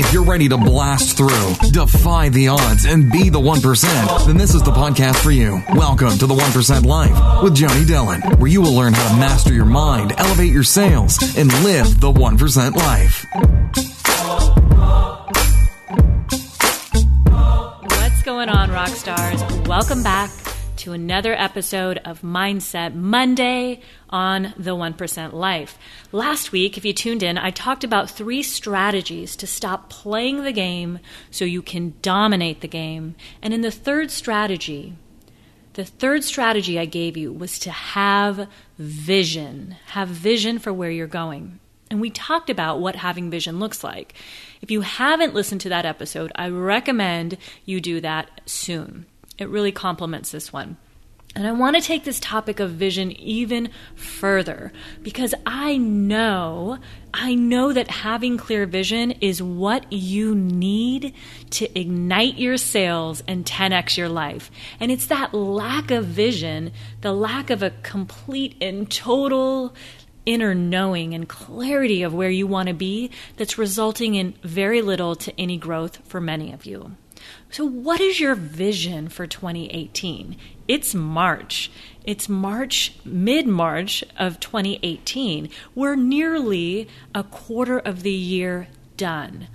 If you're ready to blast through, defy the odds, and be the 1%, then this is the podcast for you. Welcome to the 1% Life with Johnny Dillon, where you will learn how to master your mind, elevate your sales, and live the 1% life. What's going on, rock stars? Welcome back to another episode of Mindset Monday on the 1% Life. Last week, if you tuned in, I talked about three strategies to stop playing the game so you can dominate the game. And in the third strategy, the third strategy I gave you was to have vision, have vision for where you're going. And we talked about what having vision looks like. If you haven't listened to that episode, I recommend you do that soon. It really complements this one. And I want to take this topic of vision even further because I know, I know that having clear vision is what you need to ignite your sales and 10x your life. And it's that lack of vision, the lack of a complete and total inner knowing and clarity of where you want to be that's resulting in very little to any growth for many of you. So, what is your vision for 2018? It's March. It's March, mid March of 2018. We're nearly a quarter of the year done.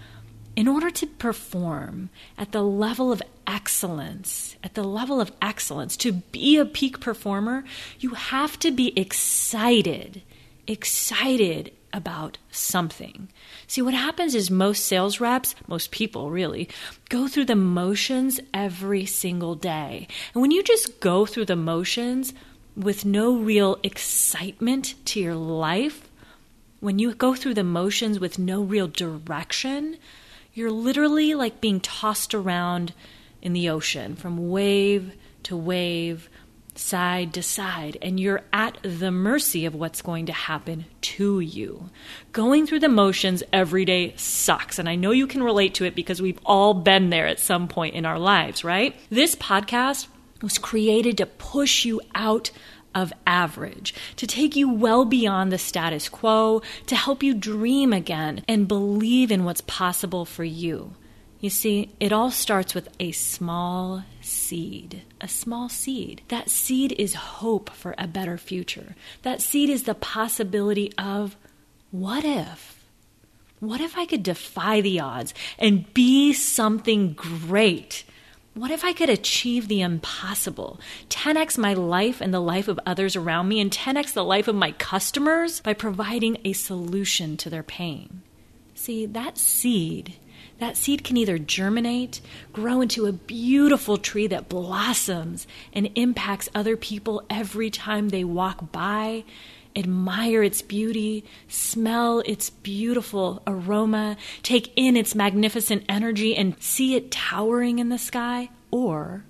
In order to perform at the level of excellence, at the level of excellence, to be a peak performer, you have to be excited, excited about something. See, what happens is most sales reps, most people really, go through the motions every single day. And when you just go through the motions with no real excitement to your life, when you go through the motions with no real direction, you're literally like being tossed around in the ocean from wave to wave side to side, and you're at the mercy of what's going to happen to you. Going through the motions every day sucks, and I know you can relate to it because we've all been there at some point in our lives, right? This podcast was created to push you out of average, to take you well beyond the status quo, to help you dream again and believe in what's possible for you. You see, it all starts with a small seed. A small seed. That seed is hope for a better future. That seed is the possibility of what if? What if I could defy the odds and be something great? What if I could achieve the impossible? 10x my life and the life of others around me, and 10x the life of my customers by providing a solution to their pain. See, that seed that seed can either germinate, grow into a beautiful tree that blossoms and impacts other people every time they walk by, admire its beauty, smell its beautiful aroma, take in its magnificent energy, and see it towering in the sky, or,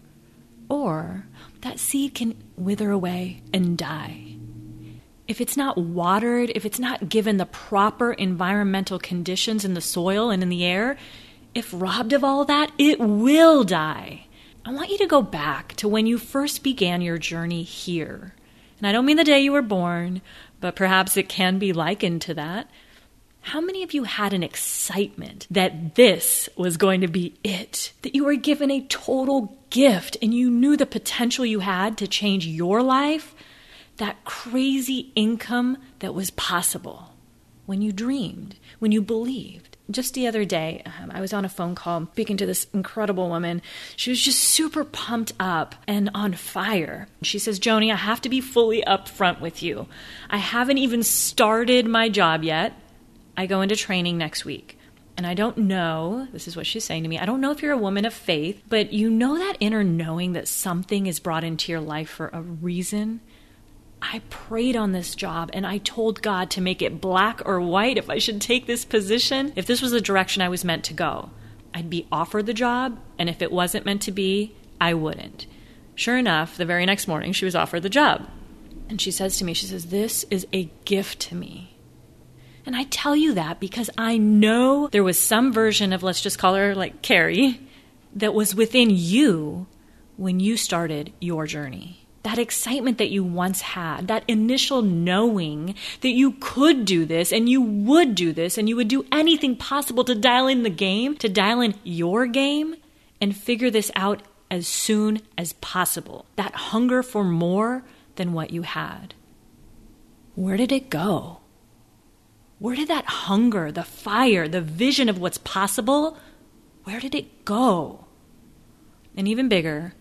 or that seed can wither away and die if it's not watered, if it's not given the proper environmental conditions in the soil and in the air, if robbed of all that, it will die. I want you to go back to when you first began your journey here. And I don't mean the day you were born, but perhaps it can be likened to that. How many of you had an excitement that this was going to be it? That you were given a total gift and you knew the potential you had to change your life? That crazy income that was possible when you dreamed, when you believed. Just the other day, um, I was on a phone call speaking to this incredible woman. She was just super pumped up and on fire. She says, Joni, I have to be fully upfront with you. I haven't even started my job yet. I go into training next week. And I don't know, this is what she's saying to me. I don't know if you're a woman of faith, but you know that inner knowing that something is brought into your life for a reason I prayed on this job and I told God to make it black or white if I should take this position. If this was the direction I was meant to go, I'd be offered the job, and if it wasn't meant to be, I wouldn't. Sure enough, the very next morning, she was offered the job. And she says to me, She says, This is a gift to me. And I tell you that because I know there was some version of, let's just call her like Carrie, that was within you when you started your journey. That excitement that you once had, that initial knowing that you could do this and you would do this and you would do anything possible to dial in the game, to dial in your game and figure this out as soon as possible. That hunger for more than what you had. Where did it go? Where did that hunger, the fire, the vision of what's possible, where did it go? And even bigger,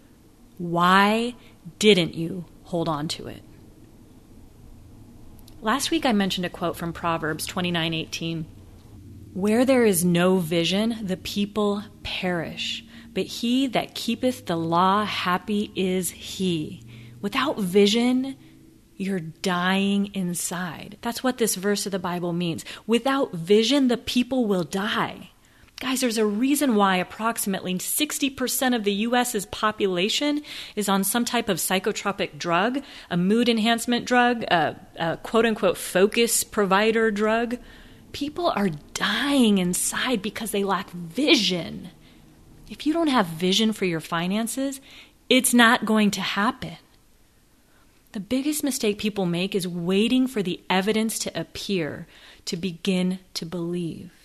why didn't you hold on to it? Last week I mentioned a quote from Proverbs 29:18. Where there is no vision, the people perish, but he that keepeth the law happy is he. Without vision, you're dying inside. That's what this verse of the Bible means. Without vision, the people will die. Guys, there's a reason why approximately 60% of the US's population is on some type of psychotropic drug, a mood enhancement drug, a, a quote unquote focus provider drug. People are dying inside because they lack vision. If you don't have vision for your finances, it's not going to happen. The biggest mistake people make is waiting for the evidence to appear to begin to believe.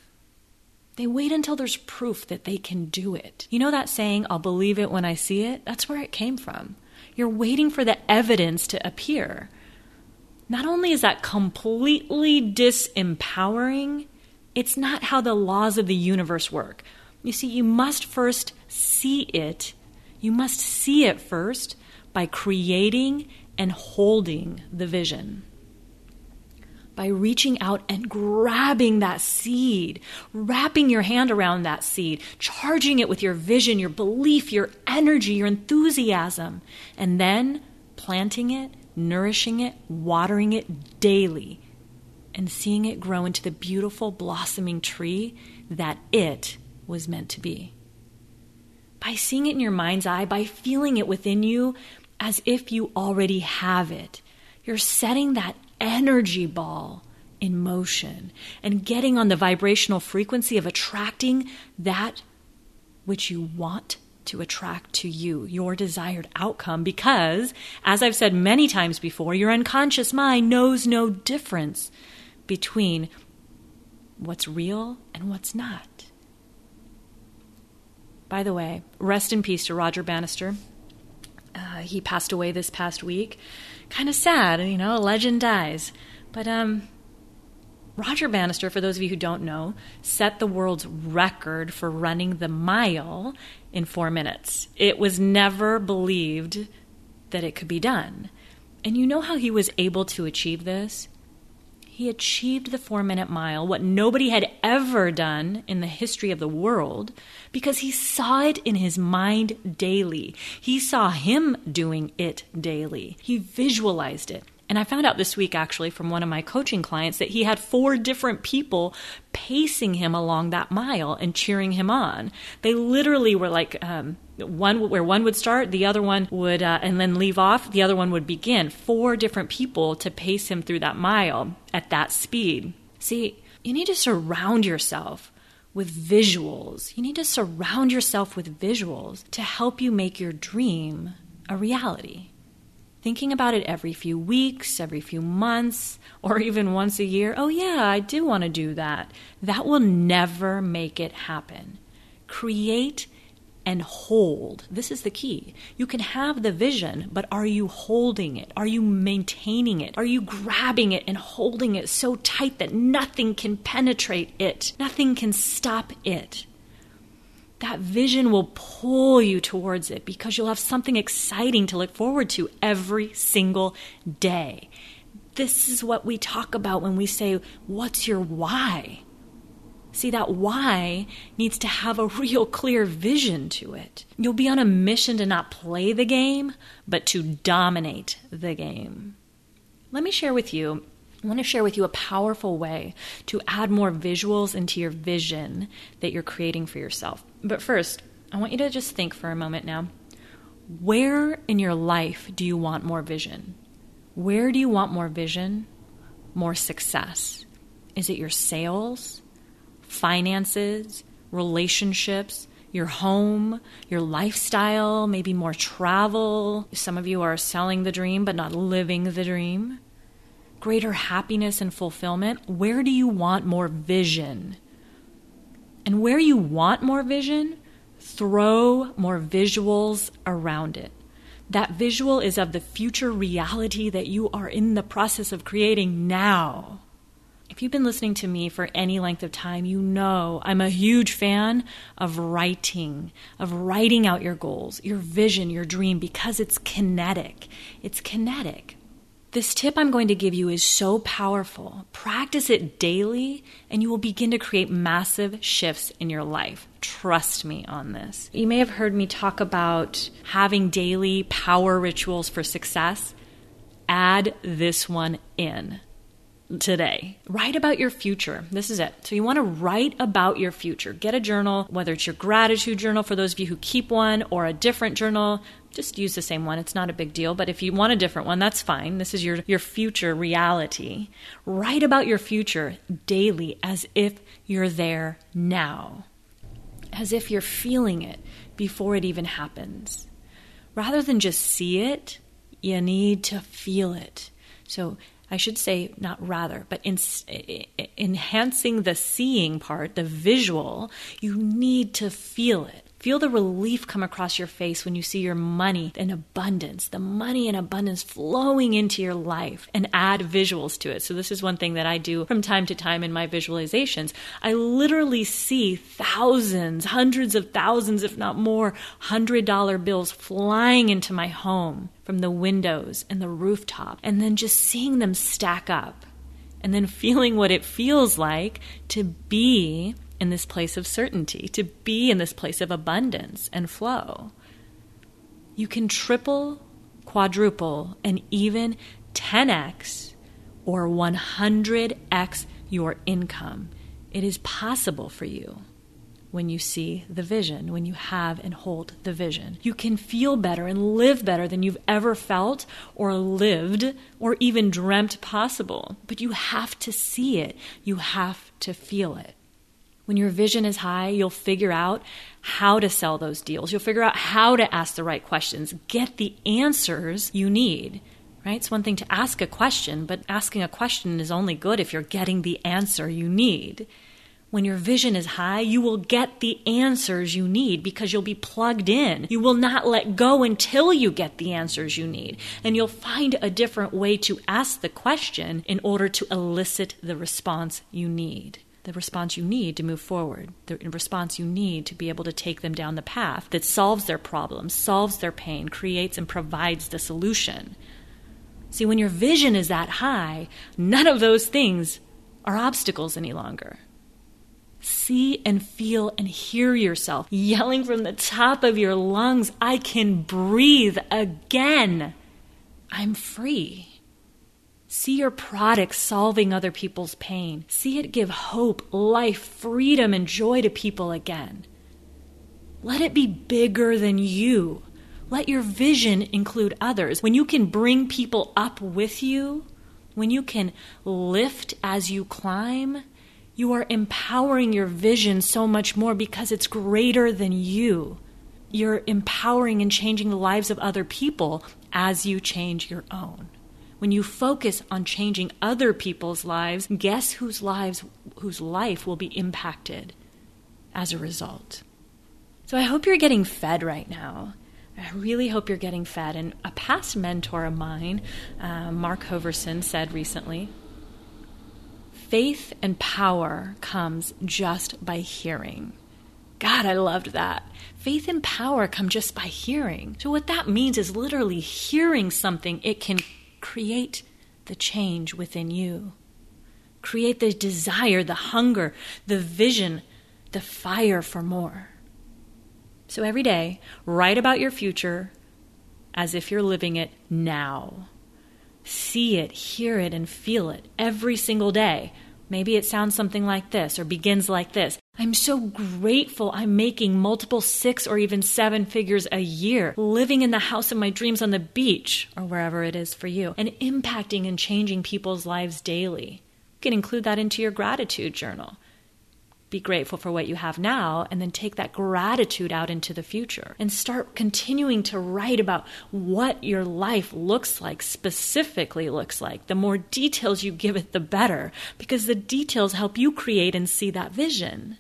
They wait until there's proof that they can do it. You know that saying, I'll believe it when I see it? That's where it came from. You're waiting for the evidence to appear. Not only is that completely disempowering, it's not how the laws of the universe work. You see, you must first see it. You must see it first by creating and holding the vision by reaching out and grabbing that seed, wrapping your hand around that seed, charging it with your vision, your belief, your energy, your enthusiasm, and then planting it, nourishing it, watering it daily, and seeing it grow into the beautiful blossoming tree that it was meant to be. By seeing it in your mind's eye, by feeling it within you as if you already have it, you're setting that energy ball in motion and getting on the vibrational frequency of attracting that which you want to attract to you, your desired outcome, because, as I've said many times before, your unconscious mind knows no difference between what's real and what's not. By the way, rest in peace to Roger Bannister. Uh, he passed away this past week kind of sad, you know, a legend dies. But um, Roger Bannister, for those of you who don't know, set the world's record for running the mile in four minutes. It was never believed that it could be done. And you know how he was able to achieve this? He achieved the four minute mile, what nobody had ever done in the history of the world, because he saw it in his mind daily. He saw him doing it daily. He visualized it. And I found out this week, actually, from one of my coaching clients, that he had four different people pacing him along that mile and cheering him on. They literally were like, um, one where one would start, the other one would, uh, and then leave off, the other one would begin. Four different people to pace him through that mile at that speed. See, you need to surround yourself with visuals. You need to surround yourself with visuals to help you make your dream a reality thinking about it every few weeks, every few months, or even once a year, oh yeah, I do want to do that, that will never make it happen. Create and hold. This is the key. You can have the vision, but are you holding it? Are you maintaining it? Are you grabbing it and holding it so tight that nothing can penetrate it? Nothing can stop it that vision will pull you towards it because you'll have something exciting to look forward to every single day. This is what we talk about when we say, What's your why? See, that why needs to have a real clear vision to it. You'll be on a mission to not play the game, but to dominate the game. Let me share with you I want to share with you a powerful way to add more visuals into your vision that you're creating for yourself. But first, I want you to just think for a moment now. Where in your life do you want more vision? Where do you want more vision? More success? Is it your sales, finances, relationships, your home, your lifestyle, maybe more travel. Some of you are selling the dream but not living the dream. Greater happiness and fulfillment. Where do you want more vision? And where you want more vision, throw more visuals around it. That visual is of the future reality that you are in the process of creating now. If you've been listening to me for any length of time, you know I'm a huge fan of writing, of writing out your goals, your vision, your dream, because it's kinetic. It's kinetic. This tip I'm going to give you is so powerful. Practice it daily, and you will begin to create massive shifts in your life. Trust me on this. You may have heard me talk about having daily power rituals for success. Add this one in today. Write about your future. This is it. So, you want to write about your future. Get a journal, whether it's your gratitude journal for those of you who keep one or a different journal. Just use the same one. It's not a big deal. But if you want a different one, that's fine. This is your, your future reality. Write about your future daily as if you're there now, as if you're feeling it before it even happens. Rather than just see it, you need to feel it. So, I should say, not rather, but in, enhancing the seeing part, the visual, you need to feel it. Feel the relief come across your face when you see your money in abundance, the money in abundance flowing into your life, and add visuals to it. So, this is one thing that I do from time to time in my visualizations. I literally see thousands, hundreds of thousands, if not more, hundred dollar bills flying into my home from the windows and the rooftop, and then just seeing them stack up, and then feeling what it feels like to be in this place of certainty, to be in this place of abundance and flow. You can triple, quadruple, and even 10x or 100x your income. It is possible for you when you see the vision, when you have and hold the vision. You can feel better and live better than you've ever felt or lived or even dreamt possible. But you have to see it, you have to feel it. When your vision is high, you'll figure out how to sell those deals. You'll figure out how to ask the right questions, get the answers you need. Right? It's one thing to ask a question, but asking a question is only good if you're getting the answer you need. When your vision is high, you will get the answers you need because you'll be plugged in. You will not let go until you get the answers you need. And you'll find a different way to ask the question in order to elicit the response you need the response you need to move forward, the response you need to be able to take them down the path that solves their problems, solves their pain, creates and provides the solution. See, when your vision is that high, none of those things are obstacles any longer. See and feel and hear yourself yelling from the top of your lungs, I can breathe again. I'm free. See your product solving other people's pain. See it give hope, life, freedom, and joy to people again. Let it be bigger than you. Let your vision include others. When you can bring people up with you, when you can lift as you climb, you are empowering your vision so much more because it's greater than you. You're empowering and changing the lives of other people as you change your own. When you focus on changing other people's lives, guess whose lives whose life will be impacted as a result. So I hope you're getting fed right now. I really hope you're getting fed. And a past mentor of mine, uh, Mark Hoverson, said recently faith and power comes just by hearing. God, I loved that. Faith and power come just by hearing. So, what that means is literally hearing something, it can create the change within you. Create the desire, the hunger, the vision, the fire for more. So every day, write about your future as if you're living it now. See it, hear it, and feel it every single day. Maybe it sounds something like this or begins like this I'm so grateful I'm making multiple six or even seven figures a year, living in the house of my dreams on the beach or wherever it is for you, and impacting and changing people's lives daily. You can include that into your gratitude journal. be grateful for what you have now and then take that gratitude out into the future and start continuing to write about what your life looks like, specifically looks like. The more details you give it, the better, because the details help you create and see that vision.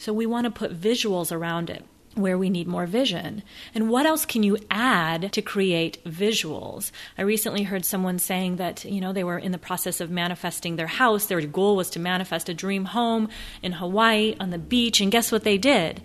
So we want to put visuals around it where we need more vision. And what else can you add to create visuals? I recently heard someone saying that, you know, they were in the process of manifesting their house. Their goal was to manifest a dream home in Hawaii on the beach. And guess what they did?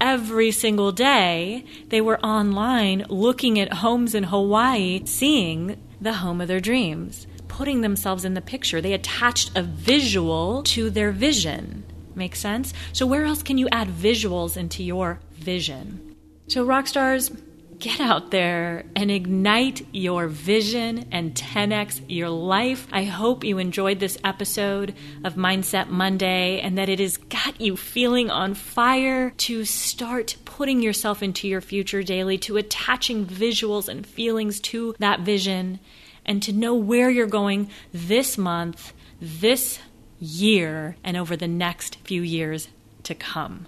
Every single day, they were online looking at homes in Hawaii, seeing the home of their dreams, putting themselves in the picture. They attached a visual to their vision. Make sense? So, where else can you add visuals into your vision? So, rock stars, get out there and ignite your vision and 10x your life. I hope you enjoyed this episode of Mindset Monday and that it has got you feeling on fire to start putting yourself into your future daily, to attaching visuals and feelings to that vision, and to know where you're going this month, this year and over the next few years to come.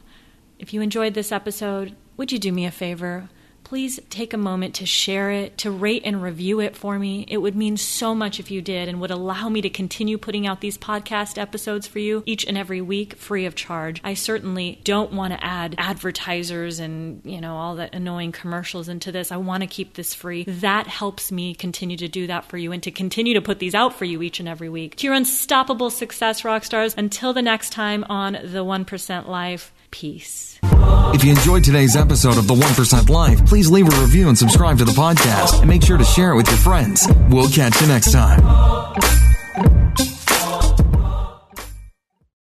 If you enjoyed this episode, would you do me a favor? Please take a moment to share it, to rate and review it for me. It would mean so much if you did and would allow me to continue putting out these podcast episodes for you each and every week free of charge. I certainly don't want to add advertisers and, you know, all that annoying commercials into this. I want to keep this free. That helps me continue to do that for you and to continue to put these out for you each and every week. To your unstoppable success, rock stars. Until the next time on The 1% Life, peace. If you enjoyed today's episode of The 1% Life, please leave a review and subscribe to the podcast. And make sure to share it with your friends. We'll catch you next time.